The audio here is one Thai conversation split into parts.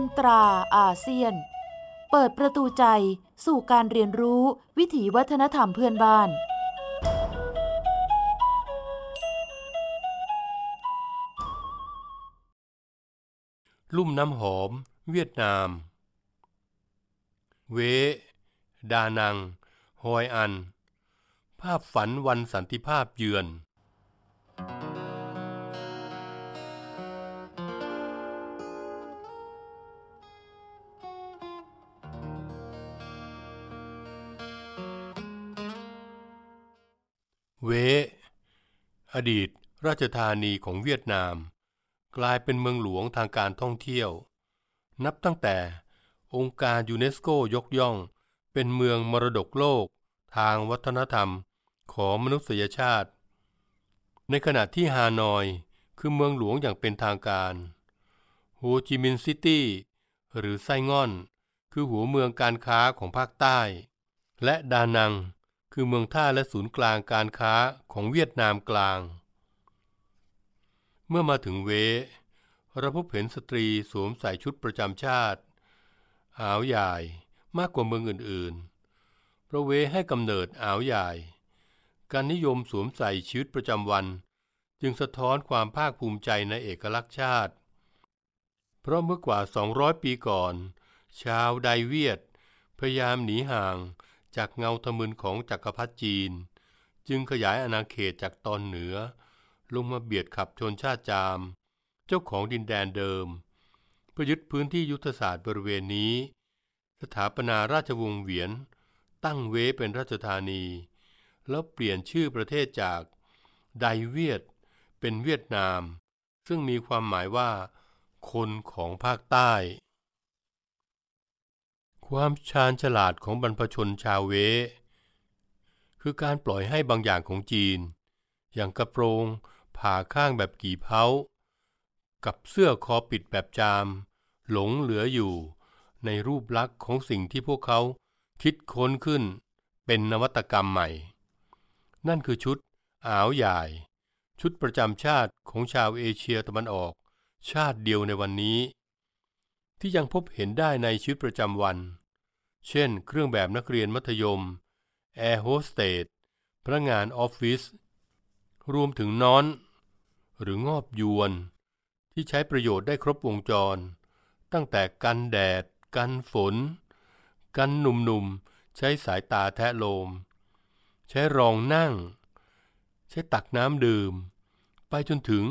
นตราอาเซียน เปิดประตูใจสู่การเรียนรู้วิถีวัฒนธรรมเพื่อนบ้าน ลุ่มน้ำหอม เวียดนาม เว ดานัง ฮอยอัน ภาพฝันวันสันติภาพเยือน เว้ อดีต ราชธานีของเวียดนาม กลายเป็นเมืองหลวงทางการท่องเที่ยว นับตั้งแต่องค์การยูเนสโกยกย่อง เป็นเมืองมรดกโลก ทางวัฒนธรรมของมนุษยชาติ ในขณะที่ฮานอยคือเมืองหลวงอย่างเป็นทางการโฮจิมินห์ซิตี้หรือไซ่ง่อน คือหัวเมืองการค้าของภาคใต้ และดานัง คือเมืองท่าและศูนย์กลางการค้าของเวียดนามกลาง เมื่อมาถึงเวเราพบเห็นสตรีสวมใส่ชุดประจำชาติ อ่าวใหญ่มากกว่าเมืองอื่นๆ พระเวให้กำเนิดอ่าวใหญ่ การนิยมสวมใส่ชีวิตประจำวัน จึงสะท้อนความภาคภูมิใจในเอกลักษณ์ชาติ เพราะเมื่อกว่า 200 ปีก่อน ชาวไดเวียด พยายามหนีห่าง จากเงาทะมึนของจักรพรรดิจีน จึงขยายอาณาเขตจากตอนเหนือ ลงมาเบียดขับชนชาติจาม เจ้าของดินแดนเดิม เพื่อยึดพื้นที่ยุทธศาสตร์บริเวณนี้ สถาปนาราชวงศ์เหวียน ตั้งเวเป็นราชธานี แล้วเปลี่ยนชื่อประเทศจาก ไดเวียด เป็นเวียดนาม ซึ่งมีความหมายว่า คนของภาคใต้ ความชาญฉลาดของบรรพชนชาวเว คือการปล่อยให้บางอย่างของจีน อย่างกระโปรงผ่าข้างแบบกี่เพ้า กับเสื้อคอปิดแบบจาม หลงเหลืออยู่ในรูปลักษณ์ของสิ่งที่พวกเขาคิดค้นขึ้นเป็นนวัตกรรมใหม่ นั่นคือชุดอ๊าวหญ่าย ชุดประจำชาติของชาวเอเชียตะวันออก ชาติเดียวในวันนี้ ที่ยังพบเห็นได้ในชีวิตประจำวัน เช่น เครื่องแบบนักเรียนมัธยม แอร์โฮสเตสพนักงานออฟฟิศ รวมถึงนอน หรืองอบยวน ที่ใช้ประโยชน์ได้ครบวงจร ตั้งแต่กันแดด กันฝน กันหนุ่มๆ ใช้สายตาแทะโลม ใช้รองนั่ง ใช้ตักน้ำดื่ม ไปจนถึง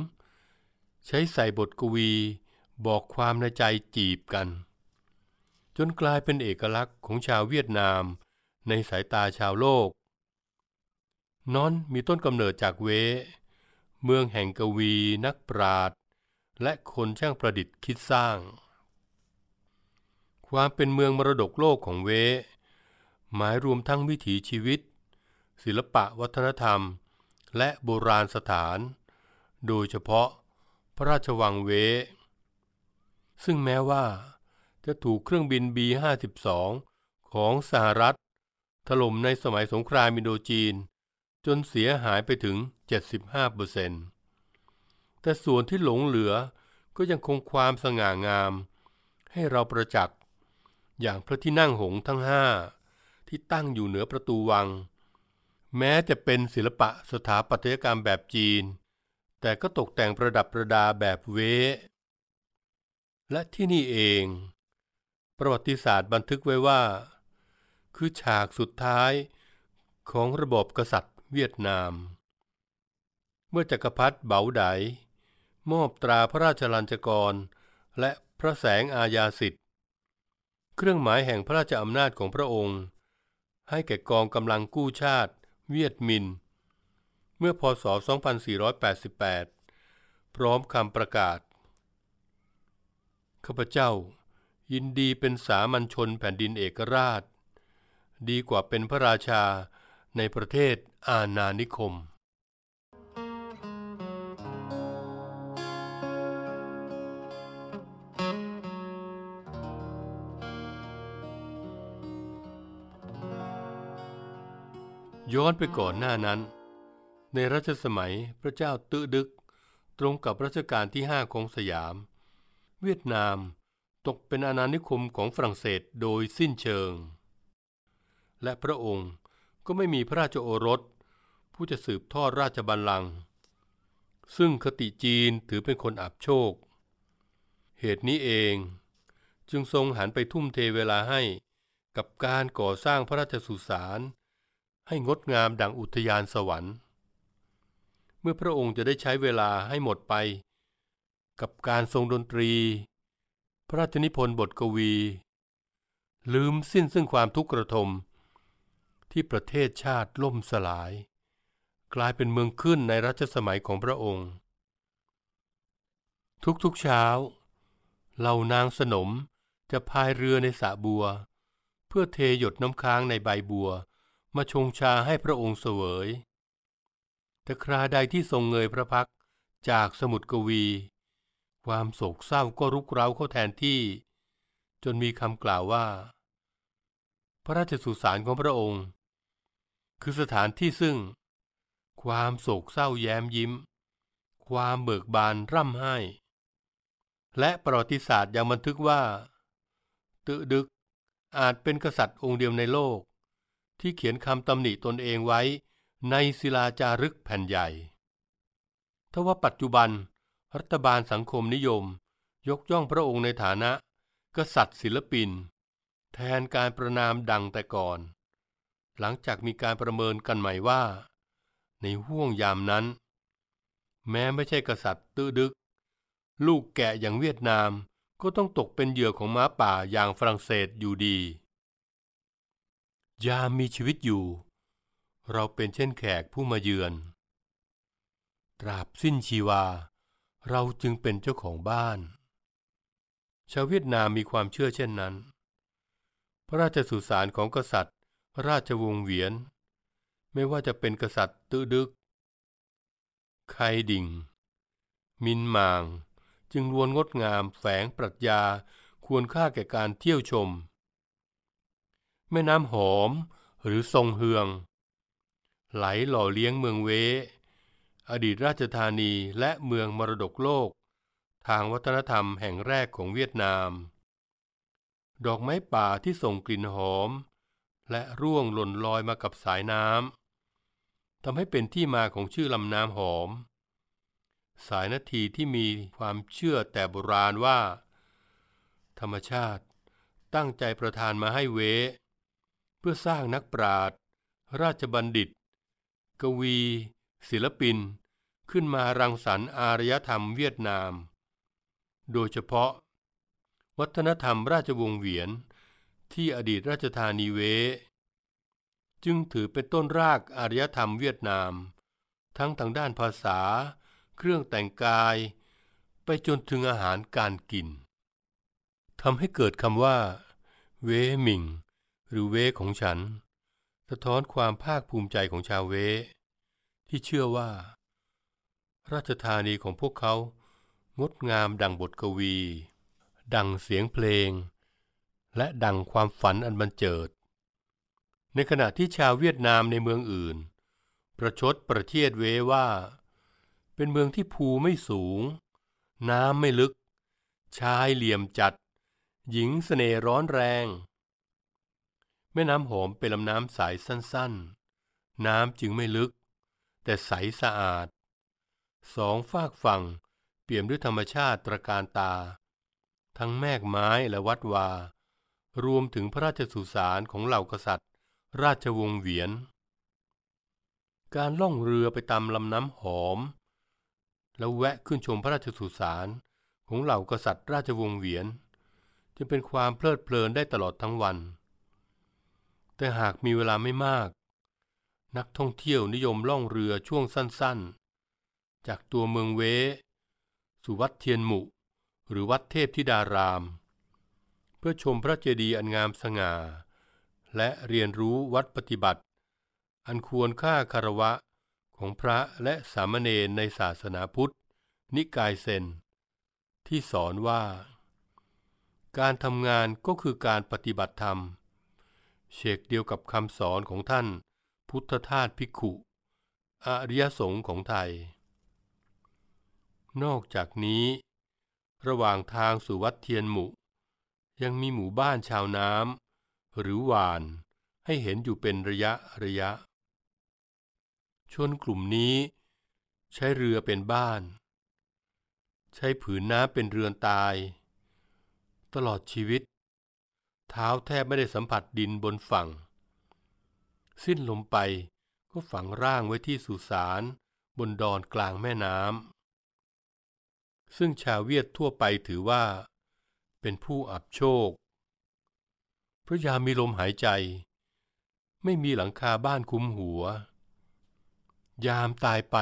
ใช้ใส่บทกวี บอกความในใจจีบกัน จนกลายเป็นเอกลักษณ์ของชาวเวียดนามในสายตาชาวโลก นอนมีต้นกำเนิดจากเว เมืองแห่งกวีนักปราชญ์และคนช่างประดิษฐ์คิดสร้าง ความเป็นเมืองมรดกโลกของเว หมายรวมทั้งวิถีชีวิต ศิลปะวัฒนธรรม และโบราณสถาน โดยเฉพาะพระราชวังเว ซึ่งแม้ว่าจะถูกเครื่องบิน B-52 ของสหรัฐ ถล่มในสมัยสงครามอินโดจีน จนเสียหายไปถึง 75%แต่ส่วนที่หลงเหลือก็ยังคงความสง่างาม ให้เราประจักษ์ อย่างพระที่นั่งหงทั้งห้าที่ตั้งอยู่เหนือประตูวัง แม้จะเป็นศิลปะสถาปัตยกรรมแบบจีน แต่ก็ตกแต่งประดับประดาแบบเว และที่นี่เอง ประวัติศาสตร์บันทึกไว้ว่า คือฉากสุดท้ายของระบบกษัตริย์เวียดนาม เมื่อจักรพรรดิเบาไดมอบตราพระราชลัญจกร และพระแสงอาญาสิทธิ์ เครื่องหมายแห่งพระราชอำนาจของพระองค์ ให้แก่กองกำลังกู้ชาติ เวียดมิน เมื่อพศ 2488 พร้อมคำประกาศ ข้าพเจ้า ยินดีเป็นสามัญชนแผ่นดินเอกราช ดีกว่าเป็นพระราชาในประเทศอาณานิคม ย้อนไปก่อนหน้านั้น ในรัชสมัยพระเจ้าตื้อดึก ตรงกับรัชกาลที่ห้าของสยาม เวียดนามตกเป็นอาณานิคมของฝรั่งเศสโดยสิ้นเชิง และพระองค์ก็ไม่มีพระราชโอรส ผู้จะสืบทอดราชบัลลังก์ซึ่งคติจีนถือเป็นคนอับโชค เหตุนี้เองจึงทรงหันไปทุ่มเทเวลาให้กับการก่อสร้างพระราชสุสานให้งดงามดังอุทยานสวรรค์ เมื่อพระองค์จะได้ใช้เวลาให้หมดไป กับการทรงดนตรี พระราชนิพนธ์บทกวี ลืมสิ้นซึ่งความทุกข์กระทม ที่ประเทศชาติล่มสลาย กลายเป็นเมืองขึ้นในรัชสมัยของพระองค์ ทุกๆเช้าเหล่านางสนมจะพายเรือในสระบัว เพื่อเทหยดน้ำค้างในใบบัว มาชงชาให้พระองค์เสวยแต่คราใดที่ทรงเงยพระพักจากสมุดกวี ความโศกเศร้าก็รุกเร้าเข้าแทนที่ จนมีคำกล่าวว่า พระราชสุสานของพระองค์ คือสถานที่ซึ่ง ความโศกเศร้าแย้มยิ้ม ความเบิกบานร่ำไห้ และประวัติศาสตร์ยังบันทึกว่า ตึดึกอาจเป็นกษัตริย์องค์เดียวในโลก ที่เขียนคำตำหนิตนเองไว้ในศิลาจารึกแผ่นใหญ่ทว่าปัจจุบัน รัฐบาลสังคมนิยม ยกย่องพระองค์ในฐานะ กษัตริย์ศิลปิน แทนการประนามดังแต่ก่อน หลังจากมีการประเมินกันใหม่ว่า ในห่วงยามนั้น แม้ไม่ใช่กษัตริย์ตื้อดึก ลูกแกะอย่างเวียดนามก็ต้องตกเป็นเหยื่อของม้าป่าอย่างฝรั่งเศสอยู่ดี ยามมีชีวิตอยู่ เราเป็นเช่นแขกผู้มาเยือน ตราบสิ้นชีวา เราจึงเป็นเจ้าของบ้าน ชาวเวียดนามมีความเชื่อเช่นนั้น พระราชสุสานของกษัตริย์ ราชวงศ์เวียน ไม่ว่าจะเป็นกษัตริย์ตื้อดึก ไคดิง มินมาง จึงล้วนงดงามแฝงปรัชญาควรค่าแก่การเที่ยวชม แม่น้ำหอมหรือทรงเฮือง ไหลหล่อเลี้ยงเมืองเว อดีตราชธานีและเมืองมรดกโลก ทางวัฒนธรรมแห่งแรกของเวียดนาม ดอกไม้ป่าที่ส่งกลิ่นหอม และร่วงหล่นลอยมากับสายน้ำทำให้เป็นที่มาของชื่อลำน้ำหอม สายนาทีที่มีความเชื่อแต่โบราณว่า ธรรมชาติตั้งใจประทานมาให้เว เพื่อสร้างนักปราชญ์ราชบัณฑิต กวี ศิลปินขึ้นมารังสรรค์อารยธรรมเวียดนาม โดยเฉพาะ วัฒนธรรมราชวงศ์เหวียนที่อดีตราชธานีเว จึงถือเป็นต้นรากอารยธรรมเวียดนาม ทั้งทางด้านภาษา เครื่องแต่งกาย ไปจนถึงอาหารการกินทำให้เกิดคำว่า เวหมิง หรือเวของฉัน สะท้อนความภาคภูมิใจของชาวเว ที่เชื่อว่า ราชธานีของพวกเขา งดงามดังบทกวี ดังเสียงเพลง และดังความฝันอันบันเจิด ในขณะที่ชาวเวียดนามในเมืองอื่น ประชดประเทียดเวว่า เป็นเมืองที่ภูไม่สูง น้ำไม่ลึก ชายเหลี่ยมจัด หญิงเสน่ห์ร้อนแรง แม่น้ำหอมเป็นลำน้ำใสสั้นๆน้ำจึงไม่ลึก แต่ใสสะอาด สองฝากฝั่งเปี่ยมด้วยธรรมชาติตระการตา ทั้งแมกไม้และวัดวา รวมถึงพระราชสุสานของเหล่ากษัตริย์ ราชวงศ์เหวียน การล่องเรือไปตามลำน้ำหอม แล้วแวะขึ้นชมพระราชสุสานของเหล่ากษัตริย์ราชวงศ์เหวียนจะเป็นความเพลิดเพลินได้ตลอดทั้งวัน แต่หากมีเวลาไม่มาก นักท่องเที่ยวนิยมล่องเรือช่วงสั้นๆ จากตัวเมืองเวสู่วัดเทียนหมุ หรือวัดเทพธิดาราม เพื่อชมพระเจดีย์อันงามสง่า และเรียนรู้วัดปฏิบัติ อันควรค่าคารวะของพระและสามเณรในศาสนาพุทธ นิกายเซน ที่สอนว่า การทำงานก็คือการปฏิบัติธรรม เชกเดียวกับคำสอนของท่าน พุทธทาสภิกขุอริยสงฆ์ของไทย นอกจากนี้ ระหว่างทางสู่วัดเทียนหมุยังมีหมู่บ้านชาวน้ำหรือหวานให้เห็นอยู่เป็นระยะระยะ ชนกลุ่มนี้ใช้เรือเป็นบ้าน ใช้ผืนน้ำเป็นเรือนตาย ตลอดชีวิต เท้าแทบไม่ได้สัมผัสดินบนฝั่ง สิ้นลมไปก็ฝังร่างไว้ที่สุสานบนดอนกลางแม่น้ำซึ่งชาวเวียดทั่วไปถือว่า เป็นผู้อับโชค พระยามมีลมหายใจ ไม่มีหลังคาบ้านคุ้มหัว ยามตายไป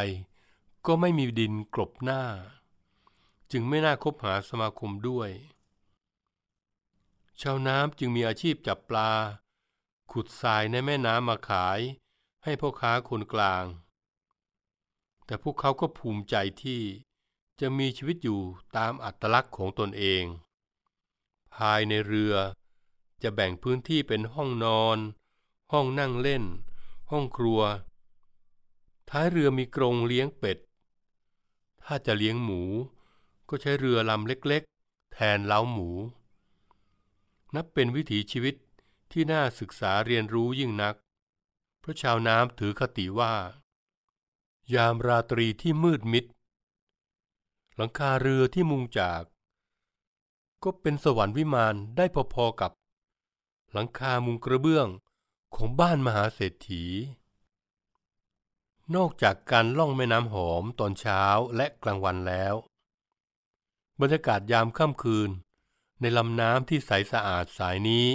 ก็ไม่มีดินกลบหน้า จึงไม่น่าคบหาสมาคมด้วย ชาวน้ำจึงมีอาชีพจับปลา ขุดทรายในแม่น้ำมาขายให้พ่อค้าคนกลาง แต่พวกเขาก็ภูมิใจที่จะมีชีวิตอยู่ตามอัตลักษณ์ของตนเอง ภายในเรือจะแบ่งพื้นที่เป็นห้องนอน ห้องนั่งเล่น ห้องครัว ท้ายเรือมีกรงเลี้ยงเป็ด ถ้าจะเลี้ยงหมู ก็ใช้เรือลำเล็กๆ แทนเล้าหมู นับเป็นวิถีชีวิต ที่น่าศึกษาเรียนรู้ยิ่งนัก เพราะชาวน้ำถือคติว่า ยามราตรีที่มืดมิด หลังคาเรือที่มุงจาก ก็เป็นสวรรค์วิมานได้พอๆกับ หลังคามุงกระเบื้องของบ้านมหาเศรษฐี นอกจากการล่องแม่น้ำหอมตอนเช้าและกลางวันแล้ว บรรยากาศยามค่ำคืนในลำน้ำที่ใสสะอาดสายนี้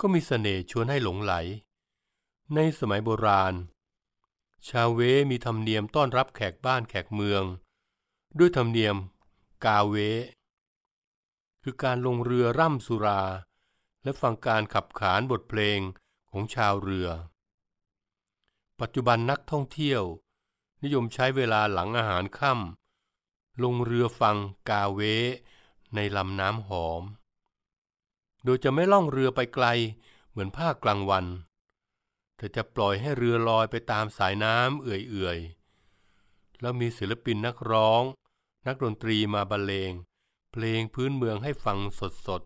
ก็มีเสน่ห์ชวนให้หลงไหล ในสมัยโบราณ ชาวเวมีธรรมเนียมต้อนรับแขกบ้านแขกเมือง ด้วยธรรมเนียมกาเว คือการลงเรือร่ำสุรา และฟังการขับขานบทเพลงของชาวเรือ ปัจจุบันนักท่องเที่ยว นิยมใช้เวลาหลังอาหารค่ำลงเรือฟังกาเวในลำน้ำหอม โดยจะไม่ล่องเรือไปไกลเหมือนภาคกลางวันแต่จะปล่อยให้เรือลอยไปตามสายน้ำเอื่อยๆ แล้วมีศิลปินนักร้อง นักดนตรีมาบรรเลง เพลงพื้นเมืองให้ฟังสด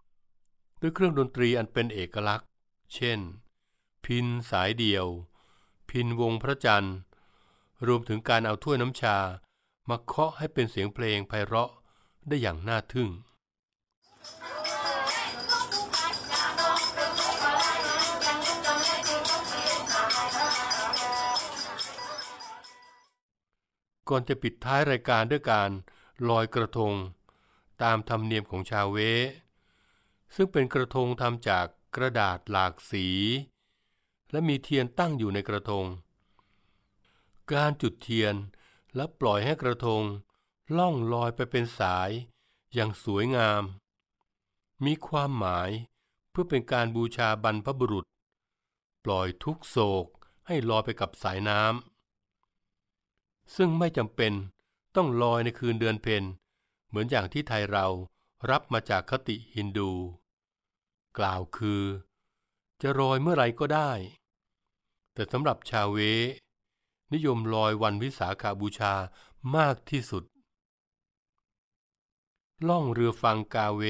ๆ ด้วยเครื่องดนตรีอันเป็นเอกลักษณ์ เช่น พินสายเดียว พินวงพระจันทร์ รวมถึงการเอาถ้วยน้ำชา มาเคาะให้เป็นเสียงเพลงไพเราะได้อย่างน่าทึ่ง ก่อนจะปิดท้ายรายการด้วยการลอยกระทง ตามธรรมเนียมของชาวเว ซึ่งเป็นกระทงทำจากกระดาษหลากสี และมีเทียนตั้งอยู่ในกระทง การจุดเทียนและปล่อยให้กระทง ล่องลอยไปเป็นสาย อย่างสวยงาม มีความหมายเพื่อเป็นการบูชาบรรพบุรุษ ปล่อยทุกโศกให้ลอยไปกับสายน้ำ ซึ่งไม่จำเป็นต้องลอยในคืนเดือนเพ็ญเหมือนอย่างที่ไทยเรารับมาจากคติฮินดู กล่าวคือ จะลอยเมื่อไรก็ได้ แต่สำหรับชาวเว นิยมลอยวันวิสาขาบูชามากที่สุด ล่องเรือฟังกาเว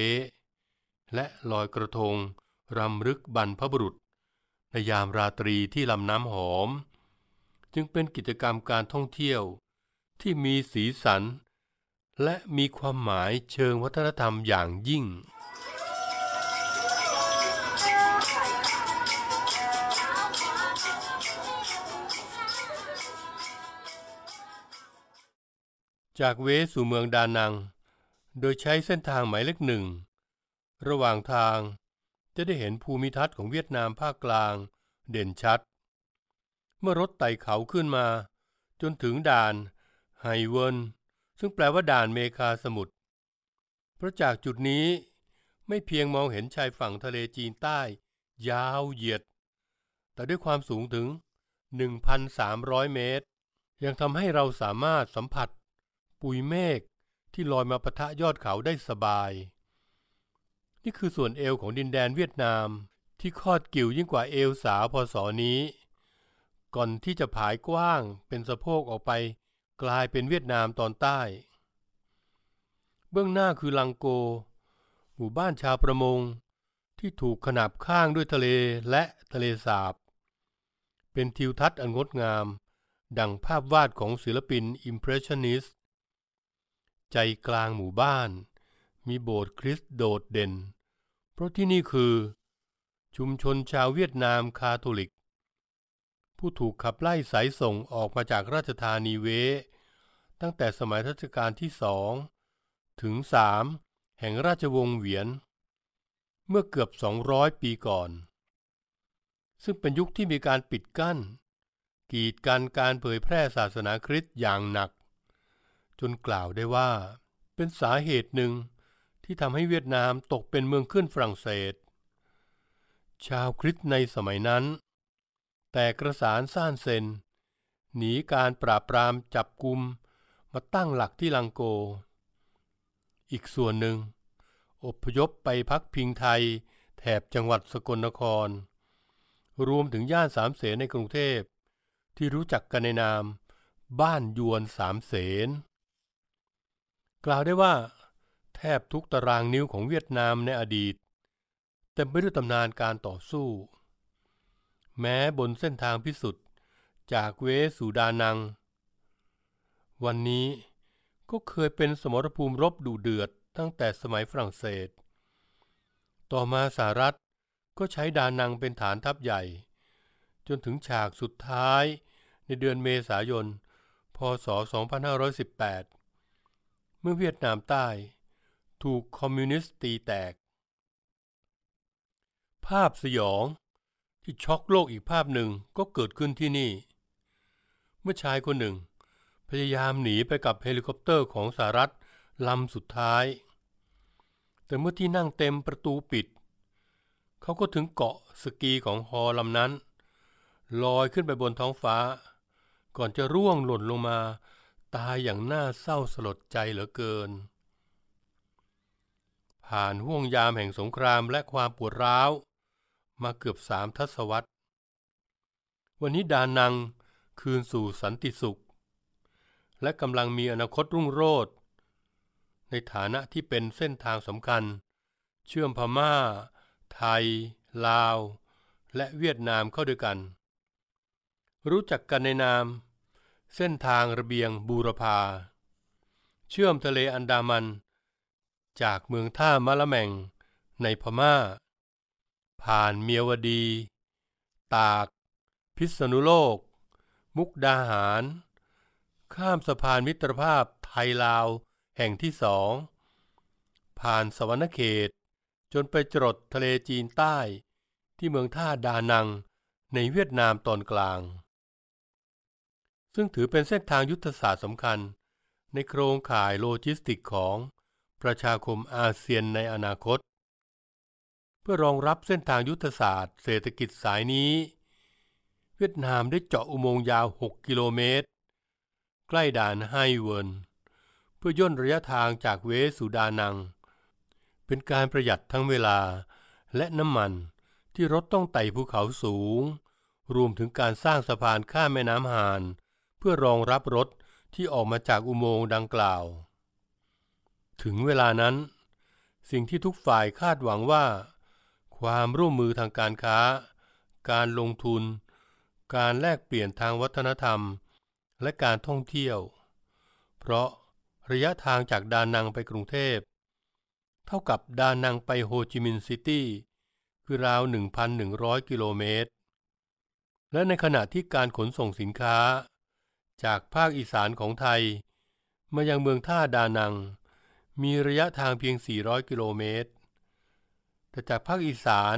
และลอยกระทงรำลึกบรรพบุรุษ ในยามราตรีที่ลำน้ำหอม จึงเป็นกิจกรรมการท่องเที่ยว ที่มีสีสัน และมีความหมายเชิงวัฒนธรรมอย่างยิ่ง จากเวสู่เมืองดานัง โดยใช้เส้นทางหมายเลขหนึ่ง ระหว่างทางจะได้เห็นภูมิทัศน์ของเวียดนามภาคกลางเด่นชัด เมื่อรถไต่เขาขึ้นมา จนถึงด่านไฮเวินซึ่งแปลว่าด่านเมคาสมุทรเพราะจากจุดนี้ไม่เพียงมองเห็นชายฝั่งทะเลจีนใต้ ยาวเหยียด แต่ด้วยความสูงถึง 1,300 เมตร ยังทำให้เราสามารถสัมผัส ปุยเมฆที่ลอยมาปะทะยอดเขาได้สบาย นี่คือส่วนเอวของดินแดนเวียดนามที่คอดกิ่วยิ่งกว่าเอวสาวพศนี้ ก่อนที่จะผายกว้างเป็นสะโพกออกไป กลายเป็นเวียดนามตอนใต้ เบื้องหน้าคือลังโก หมู่บ้านชาวประมงที่ถูกขนาบข้างด้วยทะเลและทะเลสาบ เป็นทิวทัศน์อันงดงาม ดังภาพวาดของศิลปินอิมเพรสชันนิสต์ใจกลางหมู่บ้าน มีโบสถ์คริสต์โดดเด่น เพราะที่นี่คือ ชุมชนชาวเวียดนามคาทอลิก ผู้ถูกขับไล่สายส่งออกมาจากราชธานีเว ตั้งแต่สมัยรัชกาลที่สองถึงสามแห่งราชวงศ์เหวียน เมื่อเกือบ 200 ปีก่อน ซึ่งเป็นยุคที่มีการปิดกั้น กีดกันการเผยแพร่ศาสนาคริสต์อย่างหนัก จนกล่าวได้ว่าเป็นสาเหตุหนึ่งที่ทำให้เวียดนามตกเป็นเมืองขึ้นฝรั่งเศส ชาวคริสต์ในสมัยนั้น แต่กระสานซ่านเซนหนีการปราบปรามจับกุมมาตั้งหลักที่ลังโก อีกส่วนหนึ่ง อพยพไปพักพิงไทย แถบจังหวัดสกลนคร รวมถึงย่านสามเสนในกรุงเทพ ที่รู้จักกันในนาม บ้านยวนสามเสนกล่าวได้ว่า แทบทุกตารางนิ้วของเวียดนามในอดีตเต็มไปด้วยตำนานการต่อสู้ แม้บนเส้นทางพิสุทธิ์จากเวสู่ดานัง วันนี้ก็เคยเป็นสมรภูมิรบดุเดือดตั้งแต่สมัยฝรั่งเศส ต่อมาสหรัฐก็ใช้ดานังเป็นฐานทัพใหญ่ จนถึงฉากสุดท้ายในเดือนเมษายน พศ 2518 เมื่อเวียดนามใต้ถูกคอมมิวนิสต์ตีแตก ภาพสยอง ที่ช็อกโลกอีกภาพหนึ่งก็เกิดขึ้นที่นี่ เมื่อชายคนหนึ่ง พยายามหนีไปกับเฮลิคอปเตอร์ของสหรัฐลำสุดท้าย แต่เมื่อที่นั่งเต็มประตูปิด เขาก็ถึงเกาะสกีของฮอลำนั้น ลอยขึ้นไปบนท้องฟ้า ก่อนจะร่วงหล่นลงมา ตายอย่างน่าเศร้าสลดใจเหลือเกิน ผ่านห่วงยามแห่งสงครามและความปวดร้าว มาเกือบสามทศวรรษ วันนี้ดานังคืนสู่สันติสุข และกำลังมีอนาคตรุ่งโรจน์ในฐานะที่เป็นเส้นทางสำคัญ เชื่อมพม่า ไทย ลาว และเวียดนามเข้าด้วยกัน รู้จักกันในนาม เส้นทางระเบียงบูรพา เชื่อมทะเลอันดามัน จากเมืองท่ามะละแมงในพม่า ผ่านเมียวดี ตาก พิษณุโลก มุกดาหาร ข้ามสะพานมิตรภาพไทยลาวแห่งที่สอง ผ่านสะหวันนะเขต จนไปจรดทะเลจีนใต้ที่เมืองท่าดานังในเวียดนามตอนกลาง ซึ่งถือเป็นเส้นทางยุทธศาสตร์สำคัญ ในโครงข่ายโลจิสติกส์ของประชาคมอาเซียนในอนาคต เพื่อรองรับเส้นทางยุทธศาสตร์เศรษฐกิจสายนี้ เวียดนามได้เจาะอุโมงค์ยาว 6 กิโลเมตร ใกล้ด่านไฮเวิร์นเพื่อย่นระยะทางจากเว้สู่ดานัง เป็นการประหยัดทั้งเวลาและน้ำมันที่รถต้องไต่ภูเขาสูง รวมถึงการสร้างสะพานข้ามแม่น้ำฮาน เพื่อรองรับรถที่ออกมาจากอุโมงค์ดังกล่าว ถึงเวลานั้น สิ่งที่ทุกฝ่ายคาดหวังว่า ความร่วมมือทางการค้า การลงทุน การแลกเปลี่ยนทางวัฒนธรรม และการท่องเที่ยว เพราะระยะทางจากดานังไปกรุงเทพ เท่ากับดานังไปโฮจิมินห์ซิตี้ คือราว 1,100 กิโลเมตร และในขณะที่การขนส่งสินค้า จากภาคอีสานของไทย มายังเมืองท่าดานัง มีระยะทางเพียง 400 กิโลเมตร แต่จากภาคอีสาน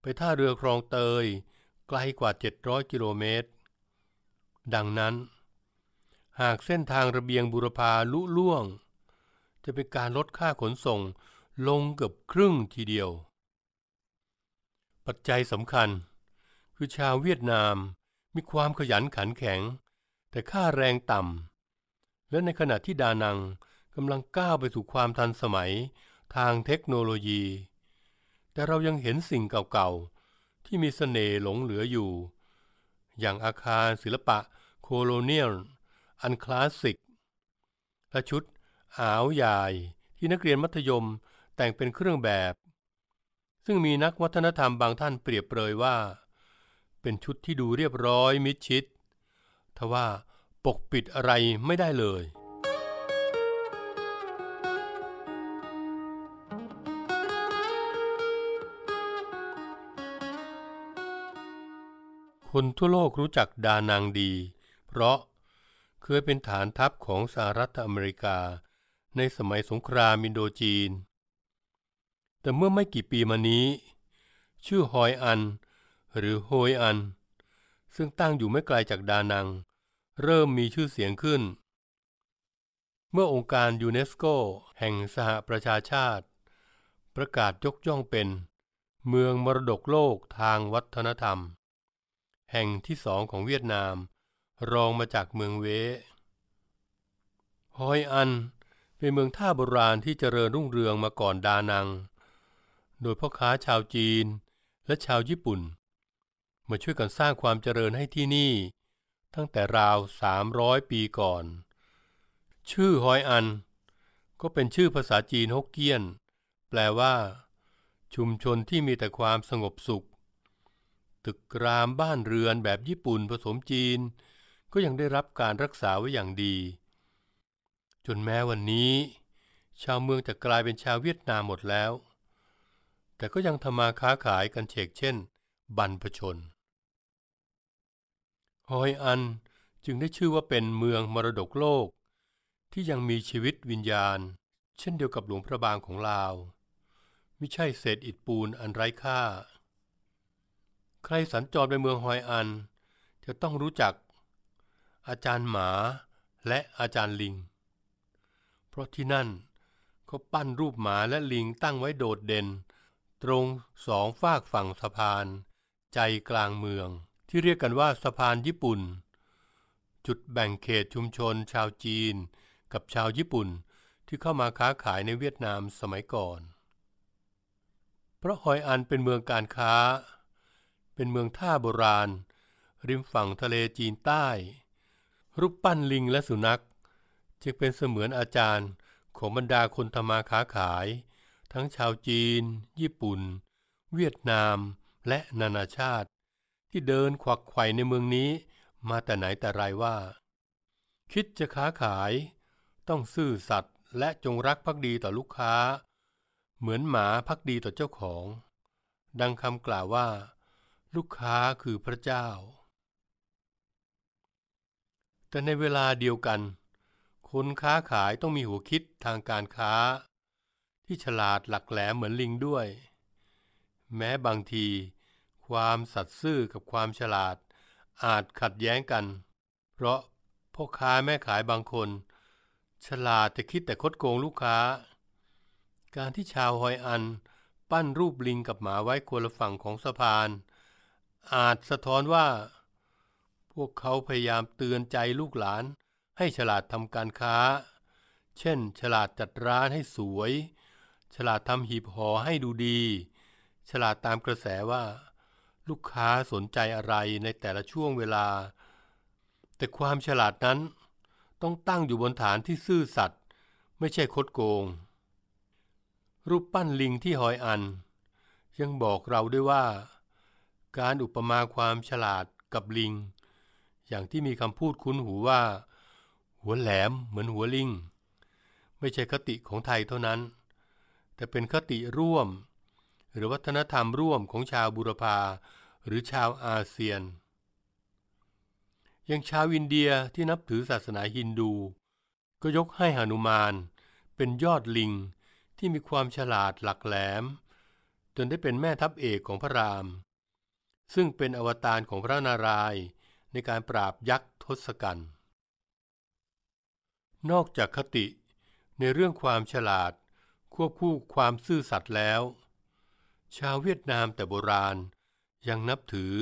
ไปท่าเรือคลองเตยไกลกว่า 700 กิโลเมตร ดังนั้น หากเส้นทางระเบียงบุรพาลุล่วง จะเป็นการลดค่าขนส่งลงเกือบครึ่งทีเดียว ปัจจัยสำคัญ คือชาวเวียดนามมีความขยันขันแข็ง แต่ค่าแรงต่ำ และในขณะที่ดานังกำลังก้าวไปสู่ความทันสมัยทางเทคโนโลยี แต่เรายังเห็นสิ่งเก่าๆ ที่มีเสน่ห์หลงเหลืออยู่ อย่างอาคารศิลปะโคโลเนียล อันคลาสสิก และชุดอาวใหญ่ที่นักเรียนมัธยมแต่งเป็นเครื่องแบบ ซึ่งมีนักวัฒนธรรมบางท่านเปรียบเปรยว่า เป็นชุดที่ดูเรียบร้อยมิดชิด ทว่าปกปิดอะไรไม่ได้เลย คนทั่วโลกรู้จักดานังดี เพราะเคยเป็นฐานทัพของสหรัฐอเมริกา ในสมัยสงครามอินโดจีน แต่เมื่อไม่กี่ปีมานี้ ชื่อฮอยอัน หรือโฮยอัน ซึ่งตั้งอยู่ไม่ไกลจากดานัง เริ่มมีชื่อเสียงขึ้น เมื่อองค์การยูเนสโกแห่งสหประชาชาติ ประกาศยกย่องเป็น เมืองมรดกโลกทางวัฒนธรรม แห่งที่สองของเวียดนาม รองมาจากเมืองเวฮอยอันเป็นเมืองท่าโบราณที่เจริญรุ่งเรืองมาก่อนดานัง โดยพ่อค้าชาวจีนและชาวญี่ปุ่น มาช่วยกันสร้างความเจริญให้ที่นี่ ตั้งแต่ราว 300 ปีก่อน ชื่อฮอยอัน ก็เป็นชื่อภาษาจีนฮกเกี้ยน แปลว่า ชุมชนที่มีแต่ความสงบสุข ตึกรามบ้านเรือนแบบญี่ปุ่นผสมจีน ก็ยังได้รับการรักษาไว้อย่างดี จนแม้วันนี้ ชาวเมืองจะกลายเป็นชาวเวียดนามหมดแล้ว แต่ก็ยังทำมาค้าขายกันเชกเช่น บรรพชน ฮอยอันจึงได้ชื่อว่าเป็นเมืองมรดกโลก ที่ยังมีชีวิตวิญญาณ เช่นเดียวกับหลวงพระบางของลาว ไม่ใช่เศษอิฐปูนอันไร้ค่า ใครสัญจรไปเมืองฮอยอัน จะต้องรู้จักอาจารย์หมาและอาจารย์ลิง เพราะที่นั่นเขาปั้นรูปหมาและลิงตั้งไว้โดดเด่น ตรงสองฝากฝั่งสะพาน ใจกลางเมือง ที่เรียกกันว่าสะพานญี่ปุ่น จุดแบ่งเขตชุมชนชาวจีน กับชาวญี่ปุ่นที่เข้ามาค้าขายในเวียดนามสมัยก่อน เพราะฮอยอันเป็นเมืองการค้า เป็นเมืองท่าโบราณ ริมฝั่งทะเลจีนใต้ รูปปั้นลิงและสุนัข จึงเป็นเสมือนอาจารย์ของบรรดาคนทำมาค้าขาย ทั้งชาวจีน ญี่ปุ่น เวียดนาม และนานาชาติ ที่เดินขวักไขว่ในเมืองนี้มาแต่ไหนแต่ไรว่า คิดจะค้าขาย ต้องซื่อสัตย์และจงรักภักดีต่อลูกค้า เหมือนหมาภักดีต่อเจ้าของ ดังคำกล่าวว่า ลูกค้าคือพระเจ้า แต่ในเวลาเดียวกัน คนค้าขายต้องมีหัวคิดทางการค้า ที่ฉลาดหลักแหลมเหมือนลิงด้วย แม้บางที ความสัตย์ซื่อกับความฉลาดอาจขัดแย้งกัน เพราะพ่อค้าแม่ขายบางคน ฉลาดแต่คิดแต่คดโกงลูกค้า การที่ชาวฮอยอันปั้นรูปลิงกับหมาไว้คนละฝั่งของสะพาน อาจสะท้อนว่า พวกเขาพยายามเตือนใจลูกหลานให้ฉลาดทำการค้า เช่น ฉลาดจัดร้านให้สวย ฉลาดทำหีบห่อให้ดูดี ฉลาดตามกระแสว่า ลูกค้าสนใจอะไรในแต่ละช่วงเวลา แต่ความฉลาดนั้นต้องตั้งอยู่บนฐานที่ซื่อสัตย์ไม่ใช่คดโกง รูปปั้นลิงที่หอยอัน ยังบอกเราด้วยว่า การอุปมาความฉลาดกับลิง อย่างที่มีคำพูดคุ้นหูว่า หัวแหลมเหมือนหัวลิง ไม่ใช่คติของไทยเท่านั้น แต่เป็นคติร่วม หรือวัฒนธรรมร่วมของชาวบุรพาหรือชาวอาเซียนอย่างชาวอินเดียที่นับถือศาสนาฮินดู ก็ยกให้หนุมานเป็นยอดลิงที่มีความฉลาดหลักแหลม จนได้เป็นแม่ทัพเอกของพระราม ซึ่งเป็นอวตารของพระนารายณ์ในการปราบยักษ์ทศกัณฐ์นอกจากคติในเรื่องความฉลาดควบคู่ความซื่อสัตย์แล้ว ชาวเวียดนามแต่โบราณยังนับถือ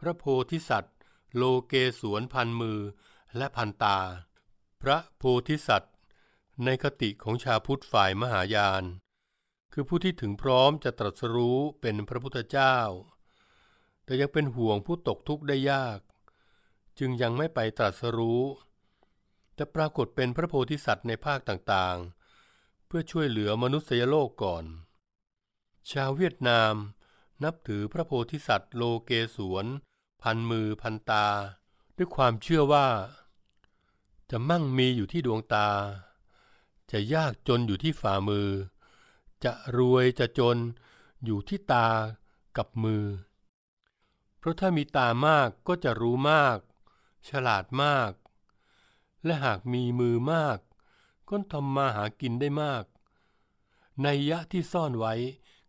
พระโพธิสัตว์ โลเกสวนพันมือและพันตา พระโพธิสัตว์ ในคติของชาวพุทธฝ่ายมหายาน คือผู้ที่ถึงพร้อมจะตรัสรู้เป็นพระพุทธเจ้า แต่ยังเป็นห่วงผู้ตกทุกข์ได้ยาก จึงยังไม่ไปตรัสรู้ แต่ปรากฏเป็นพระโพธิสัตว์ในภาคต่างๆ เพื่อช่วยเหลือมนุษยโลกก่อน ชาวเวียดนามนับถือพระโพธิสัตว์โลเกสวนพันมือพันตา ด้วยความเชื่อว่า จะมั่งมีอยู่ที่ดวงตา จะยากจนอยู่ที่ฝ่ามือ จะรวยจะจนอยู่ที่ตากับมือ เพราะถ้ามีตามากก็จะรู้มาก ฉลาดมาก และหากมีมือมาก ก็ทำมาหากินได้มากในยยะที่ซ่อนไว้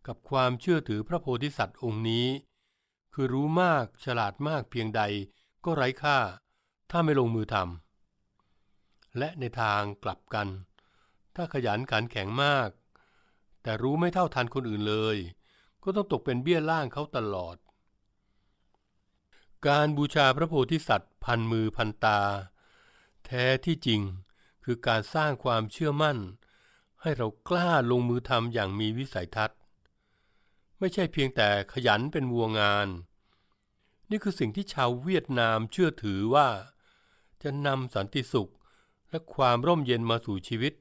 กับความเชื่อถือพระโพธิสัตว์องค์นี้ คือรู้มากฉลาดมากเพียงใดก็ไร้ค่า ถ้าไม่ลงมือทำและในทางกลับกัน ถ้าขยันขันแข็งมาก แต่รู้ไม่เท่าทันคนอื่นเลย ก็ต้องตกเป็นเบี้ยล่างเขาตลอด การบูชาพระโพธิสัตว์ พันมือพันตา แท้ที่จริงคือการสร้างความเชื่อมั่น ให้เรากล้าลงมือทำอย่างมีวิสัยทัศน์ ไม่ใช่เพียงแต่ขยันเป็นวัวงาน นี่คือสิ่งที่ชาวเวียดนามเชื่อถือว่า จะนำสันติสุขและความร่มเย็นมาสู่ชีวิต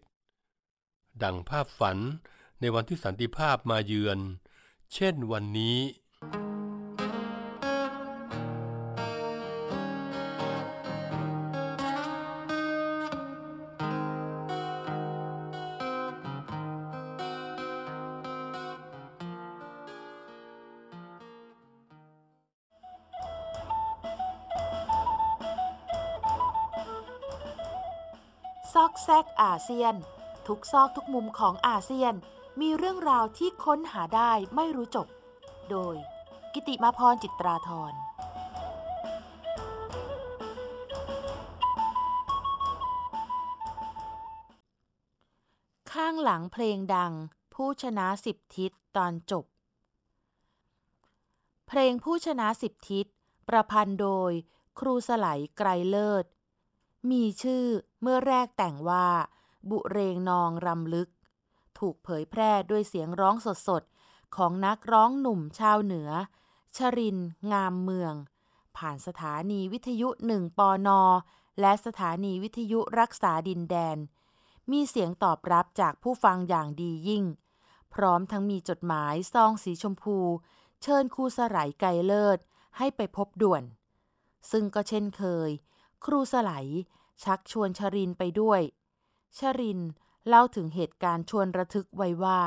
ดังภาพฝันในวันที่สันติภาพมาเยือน เช่นวันนี้ อาเซียน ทุกซอกทุกมุมของอาเซียน มีเรื่องราวที่ค้นหาได้ไม่รู้จบ โดย กิติมาพรจิตราธรข้างหลังเพลงดัง ผู้ชนะสิบทิศตอนจบ เพลงผู้ชนะสิบทิศ ประพันธ์โดย ครูสไหลไกรเลิศ มีชื่อเมื่อแรกแต่งว่า บุเรงนองรำลึก ถูกเผยแพร่ด้วยเสียงร้องสดๆ ของนักร้องหนุ่มชาวเหนือ ชริน งามเมือง ผ่านสถานีวิทยุหนึ่งปอนอและสถานีวิทยุรักษาดินแดน มีเสียงตอบรับจากผู้ฟังอย่างดียิ่ง พร้อมทั้งมีจดหมายซองสีชมพู เชิญครูสไลไกเลิศ ให้ไปพบด่วน ซึ่งก็เช่นเคย ครูสไลชักชวนชรินไปด้วย ชรินเล่าถึงเหตุการณ์ชวนระทึกไว้ว่า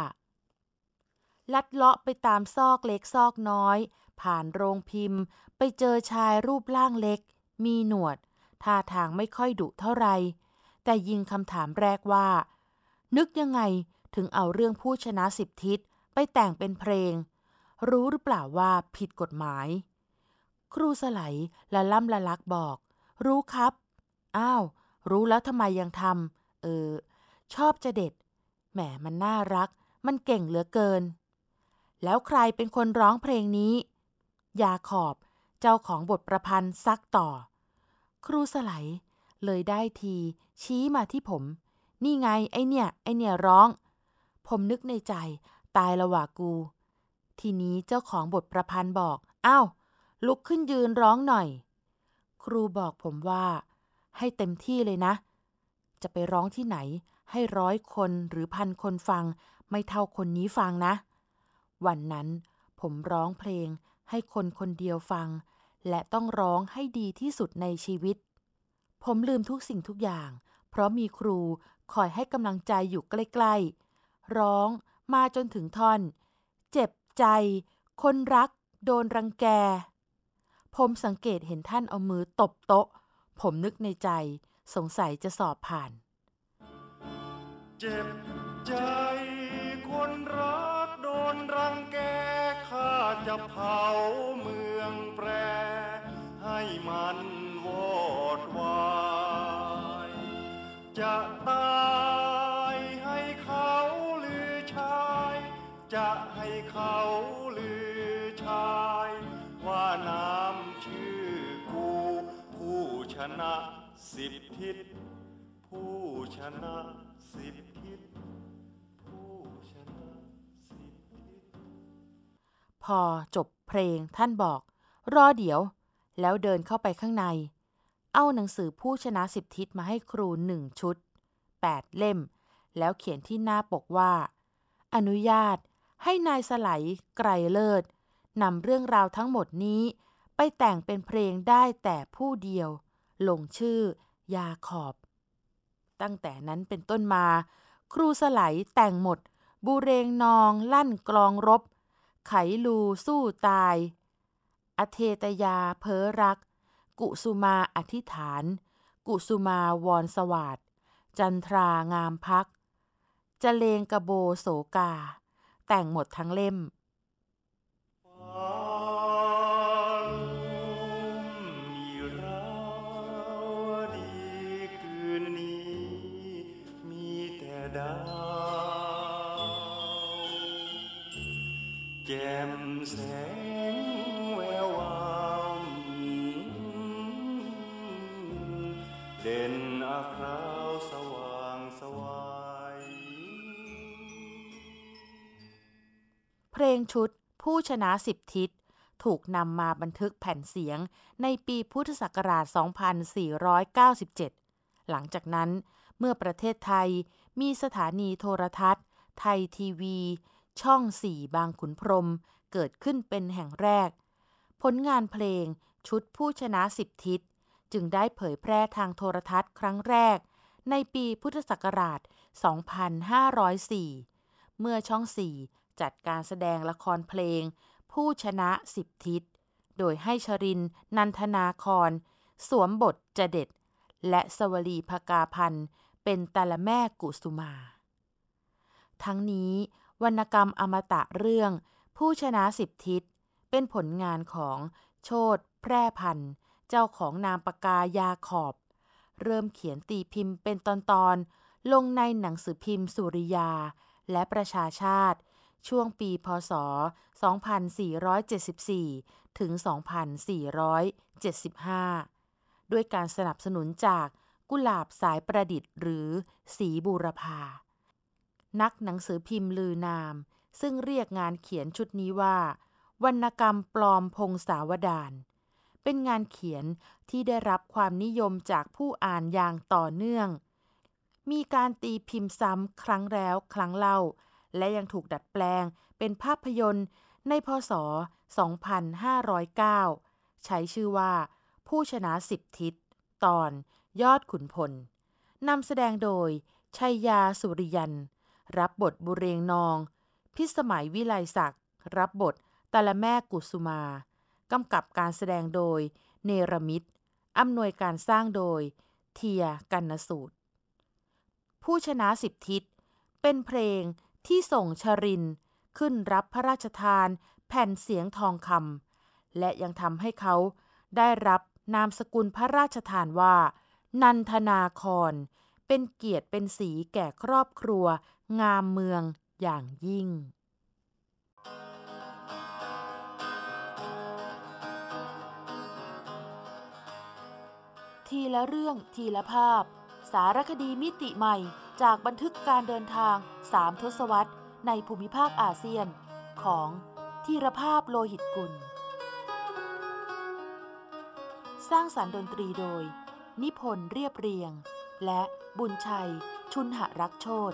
ลัดเลาะไปตามซอกเล็กซอกน้อย ผ่านโรงพิมพ์ ไปเจอชายรูปร่างเล็ก มีหนวด ท่าทางไม่ค่อยดุเท่าไหรแต่ยิงคำถามแรกว่า นึกยังไงถึงเอาเรื่องผู้ชนะสิบทิศไปแต่งเป็นเพลง รู้หรือเปล่าว่าผิดกฎหมาย ครูสไลละล่ำละลักบอก รู้ครับ อ้าว รู้แล้วทำไมยังทำ ออ ชอบจะเด็ด แหมมันน่ารัก มันเก่งเหลือเกิน แล้วใครเป็นคนร้องเพลงนี้ ยาขอบ เจ้าของบทประพันธ์ซักต่อ ครูสไลเลยได้ทีชี้มาที่ผม นี่ไงไอเนี่ย ไอเนี่ยร้อง ผมนึกในใจ ตายละว่ากู ทีนี้เจ้าของบทประพันธ์บอกอ้าวลุกขึ้นยืนร้องหน่อย ครูบอกผมว่า ให้เต็มที่เลยนะ จะไปร้องที่ไหน ให้ร้อยคนหรือพันคนฟัง ไม่เท่าคนนี้ฟังนะ วันนั้นผมร้องเพลงให้คนคนเดียวฟัง และต้องร้องให้ดีที่สุดในชีวิต ผมลืมทุกสิ่งทุกอย่าง เพราะมีครูคอยให้กำลังใจอยู่ใกล้ๆ ร้องมาจนถึงท่อน เจ็บใจ คนรัก โดนรังแก ผมสังเกตเห็นท่านเอามือตบโต๊ะ ผมนึกในใจ สงสัยจะสอบผ่าน เจ็บใจคนรักโดนรังแกข้าจะเผาเมืองแปร ให้มันวอดวาย จะตายให้เขาหรือชาย จะให้เขาหรือชาย ว่าน้ำชื่อกูผู้ชนะ สิบทิศ ผู้ชนะสิบทิศ ผู้ชนะสิบทิศ พอจบเพลงท่านบอก รอเดี๋ยว แล้วเดินเข้าไปข้างใน เอาหนังสือผู้ชนะสิบทิศมาให้ครูหนึ่งชุด8เล่ม แล้วเขียนที่หน้าปกว่า อนุญาตให้นายสไลไกรเลิศนำเรื่องราวทั้งหมดนี้ ไปแต่งเป็นเพลงได้แต่ผู้เดียว ลงชื่อยาขอบ ตั้งแต่นั้นเป็นต้นมา ครูสไลแต่งหมด บูเรงนอง ลั่นกลองรบ ไขลูสู้ตาย อเทตยาเพ้อรัก กุสุมาอธิษฐาน กุสุมาวรสวาดจันทรางามพัก จะเลงกระโบโสกา แต่งหมดทั้งเล่มฟ้ ดาว แจ่มแสงแวววาวเด่นอาคราวสว่างสวายเพลงชุดผู้ชนะสิบทิศถูกนำมาบันทึกแผ่นเสียงในปีพุทธศักราช 2497 หลังจากนั้นเมื่อประเทศไทย มีสถานีโทรทัศน์ ไทยทีวี ช่อง4บางขุนพรม เกิดขึ้นเป็นแห่งแรก ผลงานเพลงชุดผู้ชนะสิบทิศ จึงได้เผยแพร่ทางโทรทัศน์ครั้งแรก ในปีพุทธศักราช 2504 เมื่อช่อง4จัดการแสดงละครเพลง ผู้ชนะสิบทิศ โดยให้ชริน นันทนาครสวมบทจเด็ด และสวลีภกาพันธ์ เป็นตาละแม่กุสุมา ทั้งนี้วรรณกรรมอมตะเรื่อง ผู้ชนะสิบทิศ เป็นผลงานของโชตแพร่พันธ์ เจ้าของนามปากกายาขอบ เริ่มเขียนตีพิมพ์เป็นตอนๆ ลงในหนังสือพิมพ์สุริยา และประชาชาติ ช่วงปีพศ 2474 ถึง 2475 ด้วยการสนับสนุนจาก กุหลาบสายประดิษฐ์หรือสีบูรพา นักหนังสือพิมพ์ลือนาม ซึ่งเรียกงานเขียนชุดนี้ว่า วรรณกรรมปลอมพงศาวดารเป็นงานเขียนที่ได้รับความนิยมจากผู้อ่านอย่างต่อเนื่อง มีการตีพิมพ์ซ้ำครั้งแล้วครั้งเล่า และยังถูกดัดแปลงเป็นภาพยนตร์ในพศ 2509 ใช้ชื่อว่า ผู้ชนะสิบทิศ ตอน ยอดขุนพลนำแสดงโดยชัยยาสุริยัน รับบทบุเรงนอง พิสมัยวิไลศักดิ์รับบทตาละแม่กุสุมากำกับการแสดงโดย เนรมิตอำนวยการสร้างโดย เทียกันนสูตร ผู้ชนะสิบทิศ เป็นเพลงที่ส่งชริน ขึ้นรับพระราชทานแผ่นเสียงทองคำและยังทำให้เขาได้รับนามสกุลพระราชทานว่า นันทนาคร เป็นเกียรติเป็นสีแก่ครอบครัว งามเมืองอย่างยิ่งทีละเรื่องทีละภาพ สารคดีมิติใหม่จากบันทึกการเดินทางสามทศวรรษ ในภูมิภาคอาเซียน ของธีรภาพโลหิตกุล สร้างสารรค์ดนตรีโดย นิพนธ์เรียบเรียง และบุญชัย ชุนหรักโชต